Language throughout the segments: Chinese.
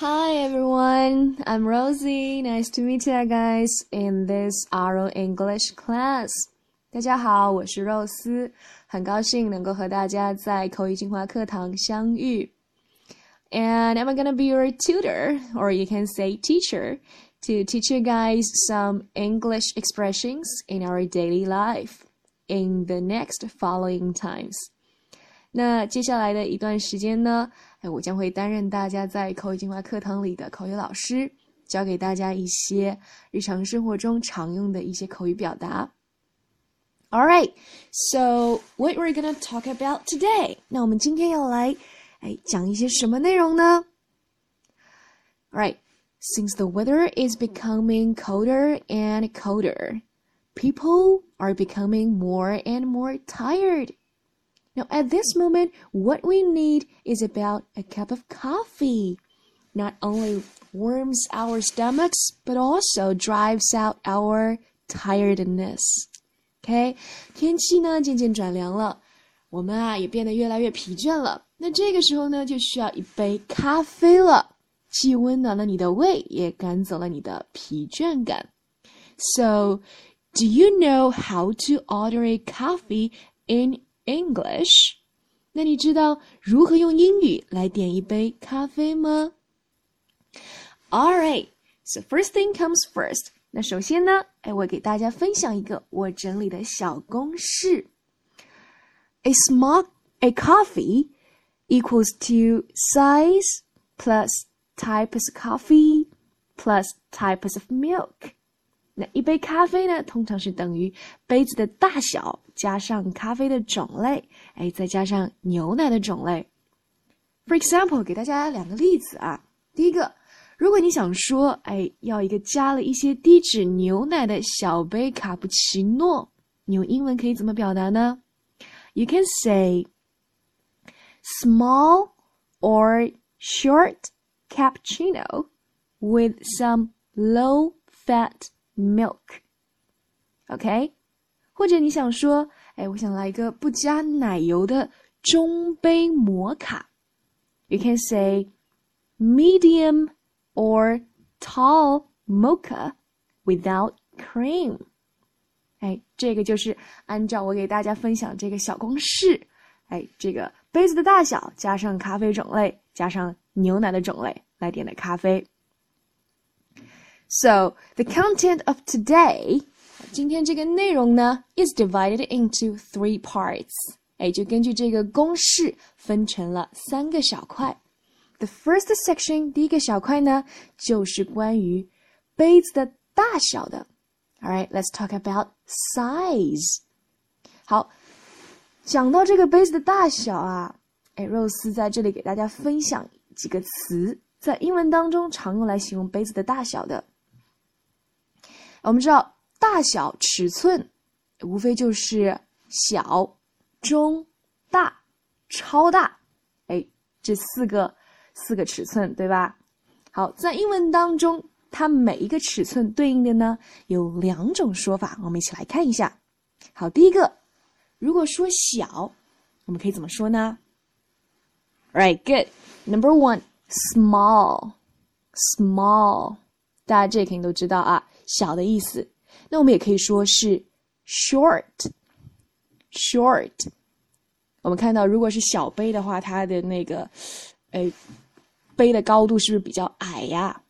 Hi everyone, I'm Rosie. Nice to meet you guys in this Aro English class. 大家好，我是肉丝，很高兴能够和大家在口语精华课堂相遇。And I'm gonna be your tutor, or you can say teacher, to teach you guys some English expressions in our daily life in the next following times. 那接下来的一段时间呢，哎，我将会担任大家在口语精华课堂里的口语老师，教给大家一些日常生活中常用的一些口语表达。All right, so what we're gonna talk about today？那我们今天要来哎讲一些什么内容呢？All right, since the weather is becoming colder and colder, people are becoming more and more tired. Now, at this moment, what we need is about a cup of coffee. Not only warms our stomachs, but also drives out our tiredness. OK，天气呢渐渐转凉了，我们啊也变得越来越疲倦了。那这个时候呢，就需要一杯咖啡了，既温暖了你的胃，也赶走了你的疲倦感。So, do you know how to order a coffee in English，那你知道如何用英语来点一杯咖啡吗？All right, so first thing comes first。那首先呢，哎，我给大家分享一个我整理的小公式。A small a coffee equals to size plus type of coffee plus type of milk。那一杯咖啡呢，通常是等于杯子的大小 加上咖啡的种类，哎，再加上牛奶的种类。For example，给大家两个例子啊。第一个，如果你想说，哎，要一个加了一些低脂牛奶的小杯卡布奇诺，你用英文可以怎么表达呢？You can say small or short cappuccino with some low fat milk，OK，或者你想说， 哎，我想来一个不加奶油的中杯摩卡，You can say medium or tall mocha without cream。哎，这个就是按照我给大家分享这个小公式，哎，这个杯子的大小加上咖啡种类加上牛奶的种类来点的咖啡。So the content of today， 今天这个内容呢，is divided into three parts。哎，就根据这个公式分成了三个小块。The first section，第一个小块呢，就是关于杯子的大小的。All right，let's talk about size。好，讲到这个杯子的大小啊，哎，肉丝在这里给大家分享几个词，在英文当中常用来形容杯子的大小的。我们知道 大小尺寸，无非就是小、中、大、超大，哎，这四个四个尺寸，对吧？好，在英文当中，它每一个尺寸对应的呢有两种说法，我们一起来看一下。好，第一个，如果说小，我们可以怎么说呢？Right, good. Number one, small, small. 大家这肯定都知道啊。小的意思，那我们也可以说是 short，short。我们看到，如果是小杯的话，它的那个，哎，杯的高度是不是比较矮呀？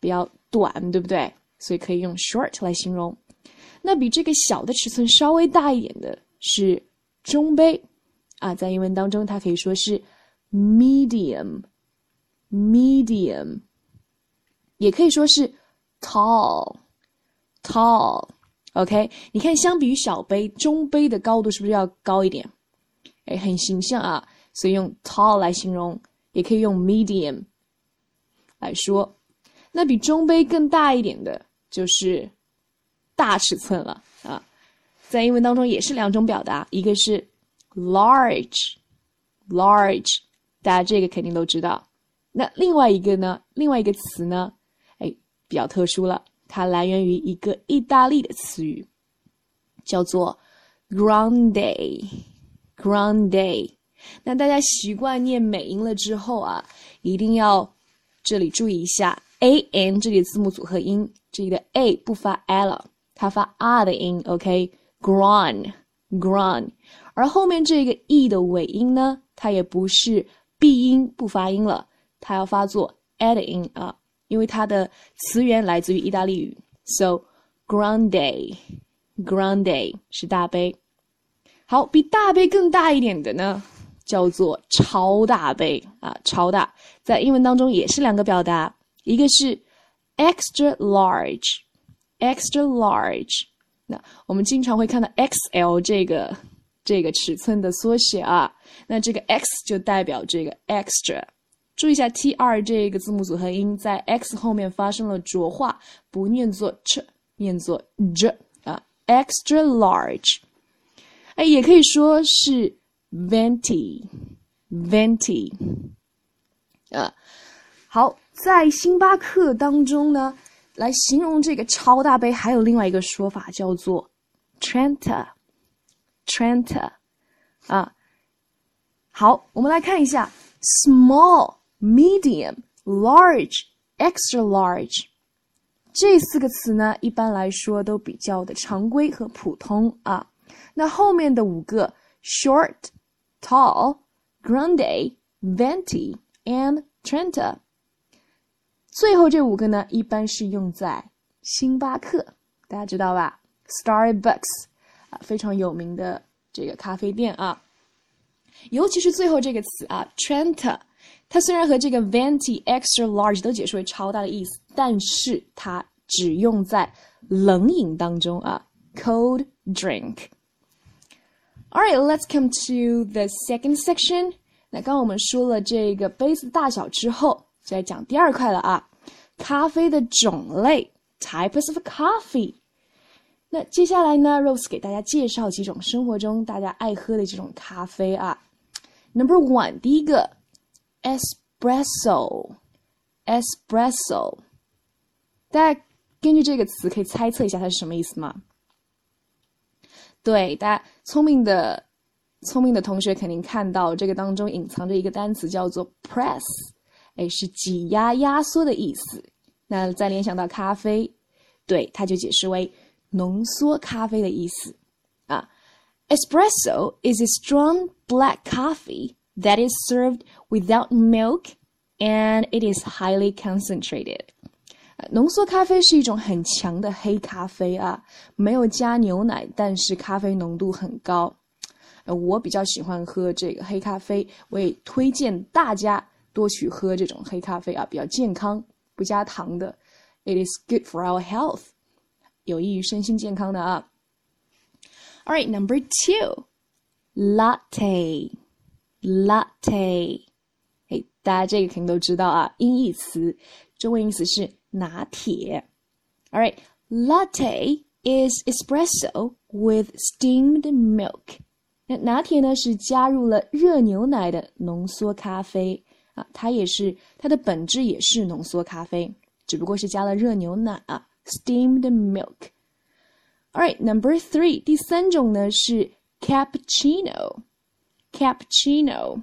比较短，对不对？所以可以用 short 来形容。那比这个小的尺寸稍微大一点的是中杯啊，在英文当中，它可以说是 medium，medium，也可以说是 tall。Tall，OK，你看，相比于小杯，中杯的高度是不是要高一点？哎，很形象啊，所以用 tall 来形容，也可以用 medium 来说。那比中杯更大一点的，就是大尺寸了啊。在英文当中也是两种表达，一个是 large，large，大家这个肯定都知道。那另外一个呢？另外一个词呢？哎，比较特殊了。它来源于一个意大利的词语，叫做 “grande”，“grande”。那大家习惯念美音了之后啊，一定要这里注意一下，a n 这里的字母组合音，这里的 a 不发 l，它发 r 的音，OK，grown，grown。而后面这个 e 的尾音呢，它也不是闭音不发音了，它要发作 a 的音啊，因为它的词源来自于意大利语，so grande，grande 是大杯。好，比大杯更大一点的呢，叫做超大杯啊，超大，在英文当中也是两个表达，一个是 extra large，extra large，那我们经常会看到 XL 这个这个尺寸的缩写啊，那这个 X 就代表这个 extra，注意一下 T R 这个字母组合音在 X 后面发生了浊化，不念作 ch，念作 j 啊，extra large。哎，也可以说是 venti，venti，啊，好，在星巴克当中呢，来形容这个超大杯，还有另外一个说法叫做 trenta，trenta，啊，好，我们来看一下 small、medium、large、extra large 这四个词呢，一般来说都比较的常规和普通啊。那后面的五个 short、tall、grande、venti and trenta，最后这五个呢，一般是用在星巴克，大家知道吧？Starbucks 啊，非常有名的这个咖啡店啊。尤其是最后这个词啊，trenta， 它虽然和这个 venti、extra large 都解释为超大的意思，但是它只用在冷饮当中啊，cold drink。Alright, let's come to the second section. 那刚刚我们说了这个杯子大小之后，就来讲第二块了啊，咖啡的种类，types of coffee。那接下来呢，Rose 给大家介绍几种生活中大家爱喝的这种咖啡啊。Number one，第一个 ，espresso，espresso。大家根据这个词可以猜测一下它是什么意思吗？对，大家聪明的聪明的同学肯定看到这个当中隐藏着一个单词叫做 press，哎，是挤压、压缩的意思。那再联想到咖啡，对，它就解释为浓缩咖啡的意思啊。Espresso is a strong black coffee that is served without milk and it is highly concentrated. 浓缩咖啡是一种很强的黑咖啡啊，没有加牛奶，但是咖啡浓度很高。呃，我比较喜欢喝这个黑咖啡，我也推荐大家多去喝这种黑咖啡啊，比较健康，不加糖的。It is good for our health，有益于身心健康的啊。All right, number two, latte, latte。哎，大家这个肯定都知道啊，音译词，中文意思是。拿铁。All right, latte is espresso with steamed milk。那拿铁呢是加入了热牛奶的浓缩咖啡啊，它也是它的本质也是浓缩咖啡，只不过是加了热牛奶啊，steamed milk。All right, number three，第三种呢是 cappuccino。 cappuccino，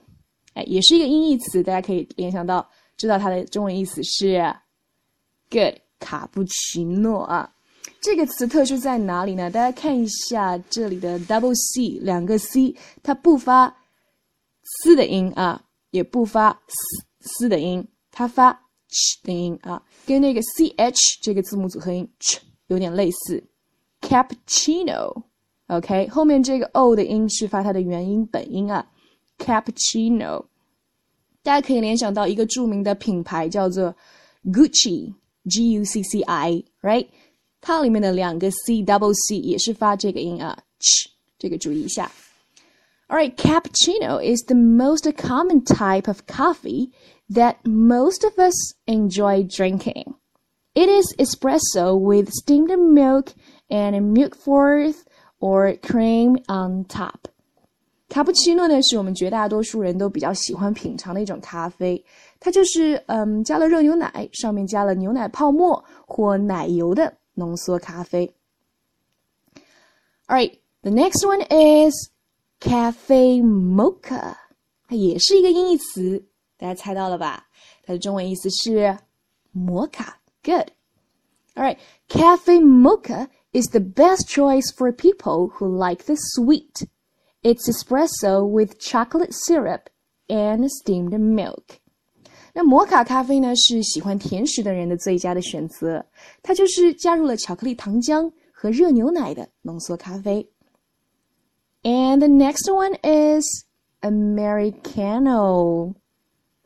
哎，也是一个音译词，大家可以联想到，知道它的中文意思是 Good，卡布奇诺啊，这个词特殊在哪里呢？大家看一下这里的 double C，两个 C，它不发 s 的音啊，也不发 s 的音，它发 ch 的音啊，跟那个 ch 这个字母组合音 ch 有点类似，Cappuccino。Cappuccino，OK，后面这个 o 的音是发它的元音本音啊，Cappuccino，大家可以联想到一个着名的品牌叫做 Gucci。G U C C I，right？它里面的两个 C double C 也是发这个音啊，ch，这个注意一下。Alright, cappuccino is the most common type of coffee that most of us enjoy drinking. It is espresso with steamed milk and milk fourth or cream on top. 卡布奇诺呢，是我们绝大多数人都比较喜欢品尝的一种咖啡。它就是嗯，加了热牛奶，上面加了牛奶泡沫或奶油的浓缩咖啡。Alright, the next one is cafe mocha，它也是一个音译词。大 大家猜到了吧？它的中文意思是摩卡。Good. All right, cafe mocha is the best choice for people who like the sweet. It's espresso with chocolate syrup and steamed milk. 那摩卡咖啡呢，是喜欢甜食的人的最佳的选择。它就是加入了巧克力糖浆和热牛奶的浓缩咖啡。And the next one is Americano.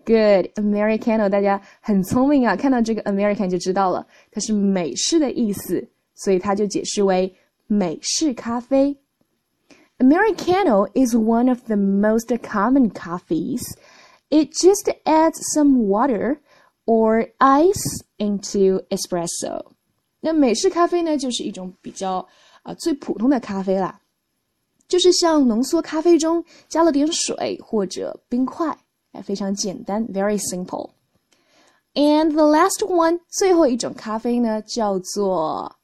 Good, Americano，大家很聪明啊！看到这个 American 就知道了，它是美式的意思， 所以它就解释为美式咖啡。Americano is one of the most common coffees. It just adds some water or ice into espresso. 那美式咖啡呢，就是一种比较啊、呃、最普通的咖啡啦，就是像浓缩咖啡中加了点水或者冰块。非常简单，very simple。And the last one，最后一种咖啡呢，叫做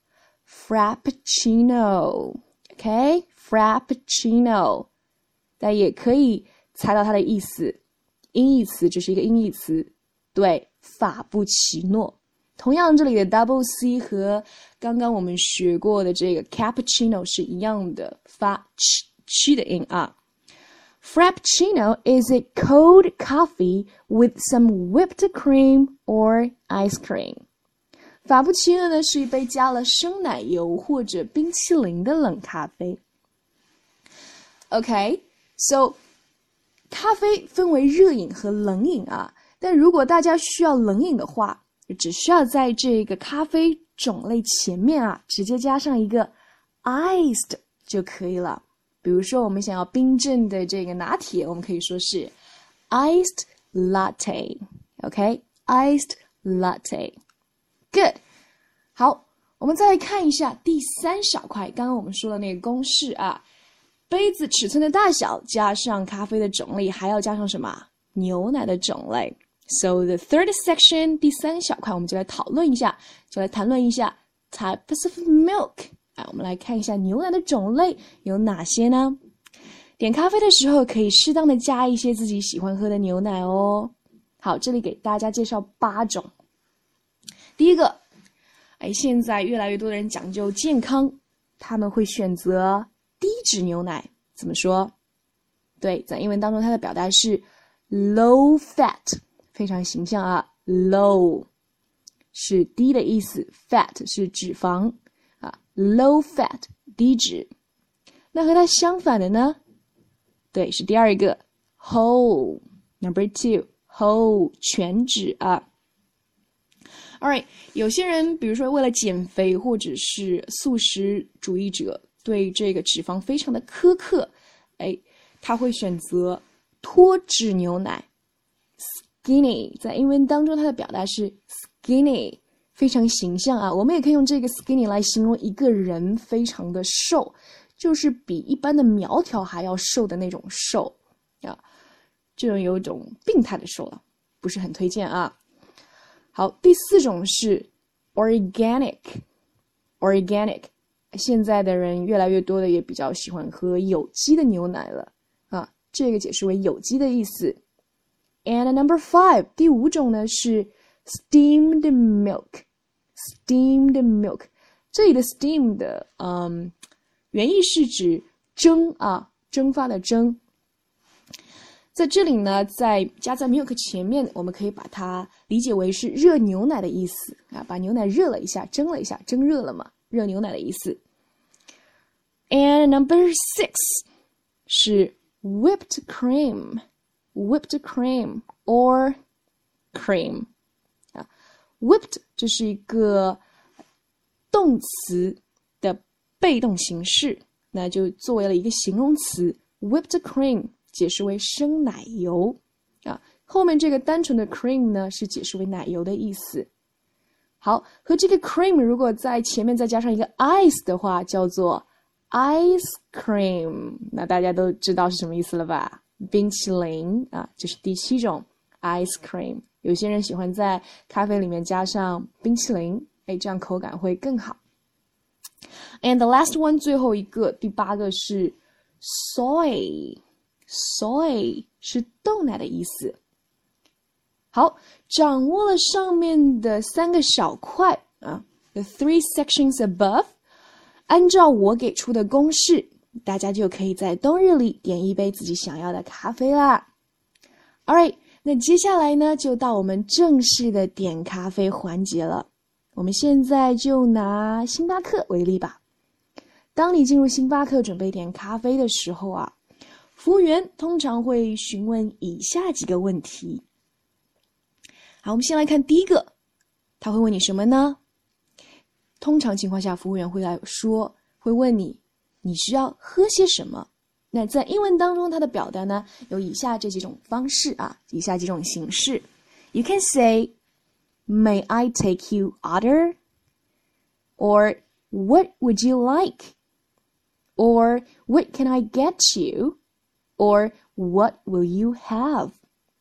Frappuccino。OK，Frappuccino，大家也可以猜到它的意思。音译词就是一个音译词，对，法布奇诺。同样，这里的 double C 和刚刚我们学过的这个 cappuccino 是一样的，发 ch ch 的音啊。Frappuccino is a cold coffee with some whipped cream or ice cream. 法布奇诺呢是一杯加了生奶油或者冰淇淋的冷咖啡。OK，so、咖啡分为热饮和冷饮啊。但如果大家需要冷饮的话，只需要在这个咖啡种类前面啊，直接加上一个 iced 就可以了。比如说，我们想要冰镇的这个拿铁，我们可以说是 iced latte，OK，iced latte。Good，好，我们再来看一下第三小块，刚刚我们说的那个公式啊，杯子尺寸的大小加上咖啡的种类，还要加上什么？牛奶的种类。So the third section，第三小块，我们就来讨论一下，就来谈论一下 types of milk。啊，我们来看一下牛奶的种类有哪些呢？点咖啡的时候可以适当的加一些自己喜欢喝的牛奶哦。好，这里给大家介绍八种。第一个，哎，现在越来越多的人讲究健康，他们会选择低脂牛奶。怎么说？对，在英文当中它的表达是 low fat，非常形象啊。low 是低的意思，fat 是脂肪啊。low fat 低脂，那和它相反的呢？对，是第二个 whole number two whole 全脂啊。All right，有些人比如说为了减肥或者是素食主义者，对这个脂肪非常的苛刻，哎，他会选择脱脂牛奶 skinny，在英文当中它的表达是 skinny。非常形象啊！我们也可以用这个 skinny 来形容一个人非常的瘦，就是比一般的苗条还要瘦的那种瘦啊，这种有一种病态的瘦了，不是很推荐啊。好，第四种是 organic，organic，现在的人越来越多的也比较喜欢喝有机的牛奶了啊，这个解释为有机的意思。And number five，第五种呢是。Steamed milk, steamed milk，这里的 steamed，嗯原意是指蒸啊，蒸发的蒸。在这里呢，在加在 milk 前面，我们可以把它理解为是热牛奶的意思啊，把牛奶热了一下，蒸了一下，蒸热了嘛，热牛奶的意思。And number six 是 whipped cream, whipped cream or cream 啊。Whipped 这是一个动词的被动形式，那就作为了一个形容词。Whipped cream 解释为生奶油啊，后面这个单纯的 cream 呢是解释为奶油的意思。好，和这个 cream 如果在前面再加上一个 ice 的话，叫做 ice cream。那大家都知道是什么意思了吧？冰淇淋啊，这是第七种 ice cream。有些人喜欢在咖啡里面加上冰淇淋，哎，这样口感会更好。And the last one，最后一个，第八个是 soy Soy 是豆奶的意思。好，掌握了上面的三个小块啊，the three sections above。按照我给出的公式，大家就可以在冬日里点一杯自己想要的咖啡啦。All right，那接下来呢，就到我们正式的点咖啡环节了。我们现在就拿星巴克为例吧。当你进入星巴克准备点咖啡的时候啊，服务员通常会询问以下几个问题。好，我们先来看第一个，他会问你什么呢？通常情况下，服务员会来说，会问你，你需要喝些什么？那在英文当中，它的表达呢有以下这几种方式啊，以下几种形式。You can say, "May I take you order?", or "What would you like?" or "What can I get you?" or "What will you have?"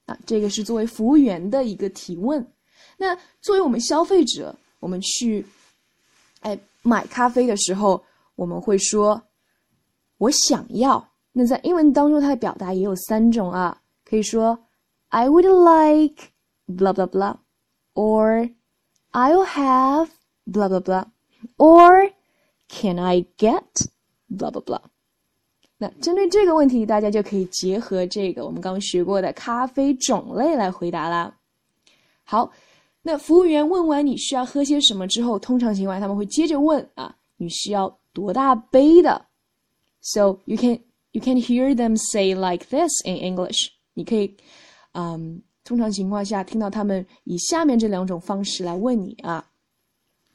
啊，这个是作为服务员的一个提问。那作为我们消费者，我们去。哎，买咖啡的时候，我们会说“我想要”。那在英文当中，它的表达也有三种啊，可以说 “I would like blah blah blah”，or “I'll have blah blah blah”，or “Can I get blah blah blah”。 那针对这个问题，大家就可以结合这个我们刚刚学过的咖啡种类来回答啦。好。那服务员问完你需要喝些什么之后，通常情况下他们会接着问啊，你需要多大杯的？So you can you can hear them say like this in English。你可以，嗯，通常情况下听到他们以下面这两种方式来问你啊：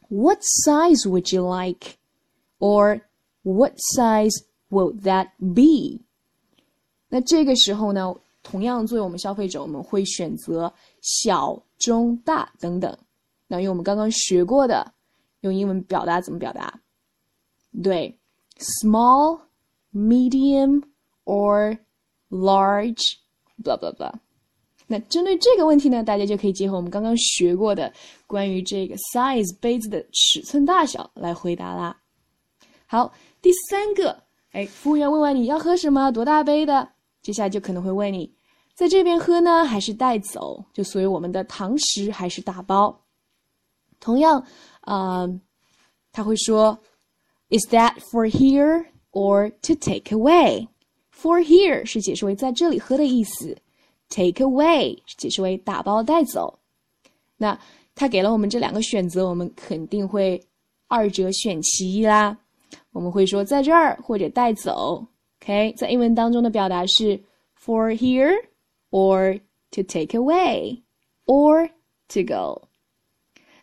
What size would you like? Or what size will that be? 那这个时候呢，同样作为我们消费者，我们会选择小。中大等等，那用我们刚刚学过的，用英文表达怎么表达？对，small、medium or large，blah blah blah。那针对这个问题呢，大家就可以结合我们刚刚学过的关于这个 size 杯子的尺寸大小来回答啦。好，第三个，哎，服务员问完你要喝什么，多大杯的，接下来就可能会问你。在这边喝呢，还是带走？就所以我们的堂食还是打包？同样，啊，他会说，Is that for here or to take away？For here 是解释为在这里喝的意思，take away 是解释为打包带走。那他给了我们这两个选择，我们肯定会二者选其一啦。我们会说在这儿或者带走。OK，在英文当中的表达是 for here。or to take away or to go。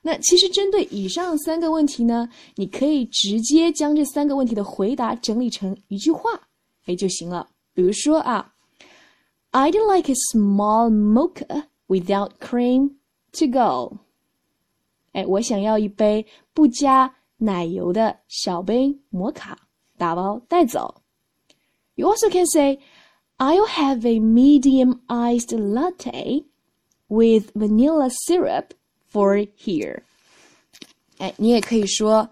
那其实针对以上三个问题呢，你可以直接将这三个问题的回答整理成一句话，哎就行了。比如说啊，I'd like a small mocha without cream to go。哎，我想要一杯不加 奶油的小杯摩卡，打包带走。You also can say I'll have a medium iced latte with vanilla syrup for here。哎，你也可以说，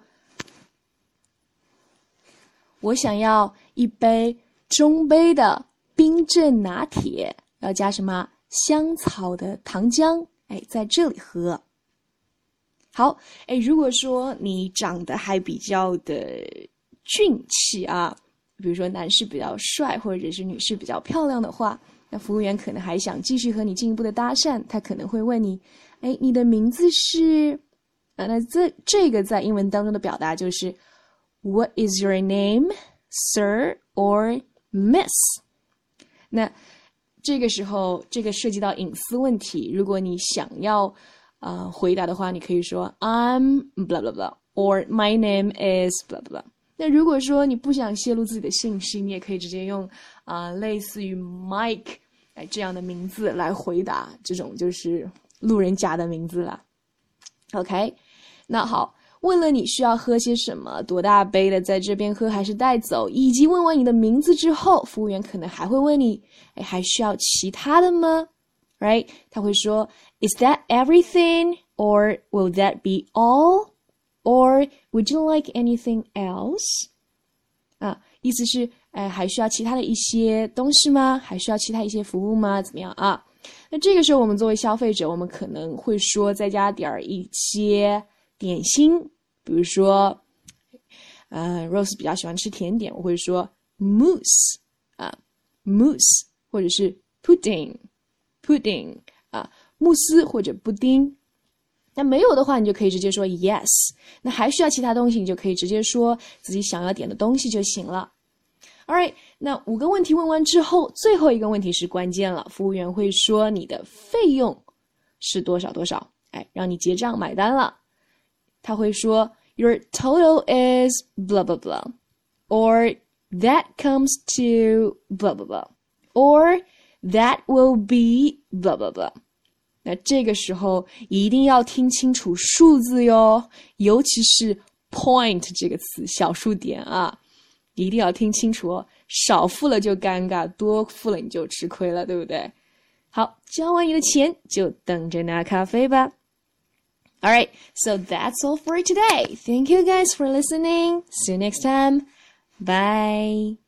我想要一杯中杯的冰镇拿铁，要加什么香草的糖浆？哎，在这里喝。 好，哎，如果说你长得还比较的俊气啊。比如说男士比较帅，或者是女士比较漂亮的话，那服务员可能还想继续和你进一步的搭讪，他可能会问你：“哎，你的名字是？”啊，那这这个在英文当中的表达就是 “What is your name, sir or miss？” 那这个时候，这个涉及到隐私问题，如果你想要啊回答的话，你可以说 “I'm blah blah blah” or “My name is blah blah”。那如果说你不想泄露自己的信息，你也可以直接用啊类似于 Mike 哎这样的名字来回答这种就是路人甲的名字了。OK，那好，问了你需要喝些什么，多大杯的，在这边喝还是带走，以及问完你的名字之后，服务员可能还会问你，哎，还需要其他的吗？Right？他会说 ，Is that everything, or will that be all? Or would you like anything else？啊，意思是，哎，还需要其他的一些东西吗？还需要其他一些服务吗？怎么样啊？ 那这个时候，我们作为消费者，我们可能会说再加点儿一些点心，比如说，呃，Rose 比较喜欢吃甜点，我会说 mousse 啊，mousse，或者是 pudding，pudding 啊， 慕斯或者布丁。那没有的话，你就可以直接说 yes。那还需要其他东西，你就可以直接说自己想要点的东西就行了。All right，那五个问题问完之后，最后一个问题是关键了。服务员会说你的费用是多少多少，哎，让你结账买单了。他会说 Your total is blah blah blah，or that comes to blah blah blah，or that will be blah blah blah。那这个时候一定要听清楚数字哟，尤其是 point 这个词，小数点啊。一定要听清楚哦，少付了就尴尬，多付了你就吃亏了，对不对？好，交完你的钱就等着拿咖啡吧。All right, so that's all for today. Thank you guys for listening. See you next time. Bye.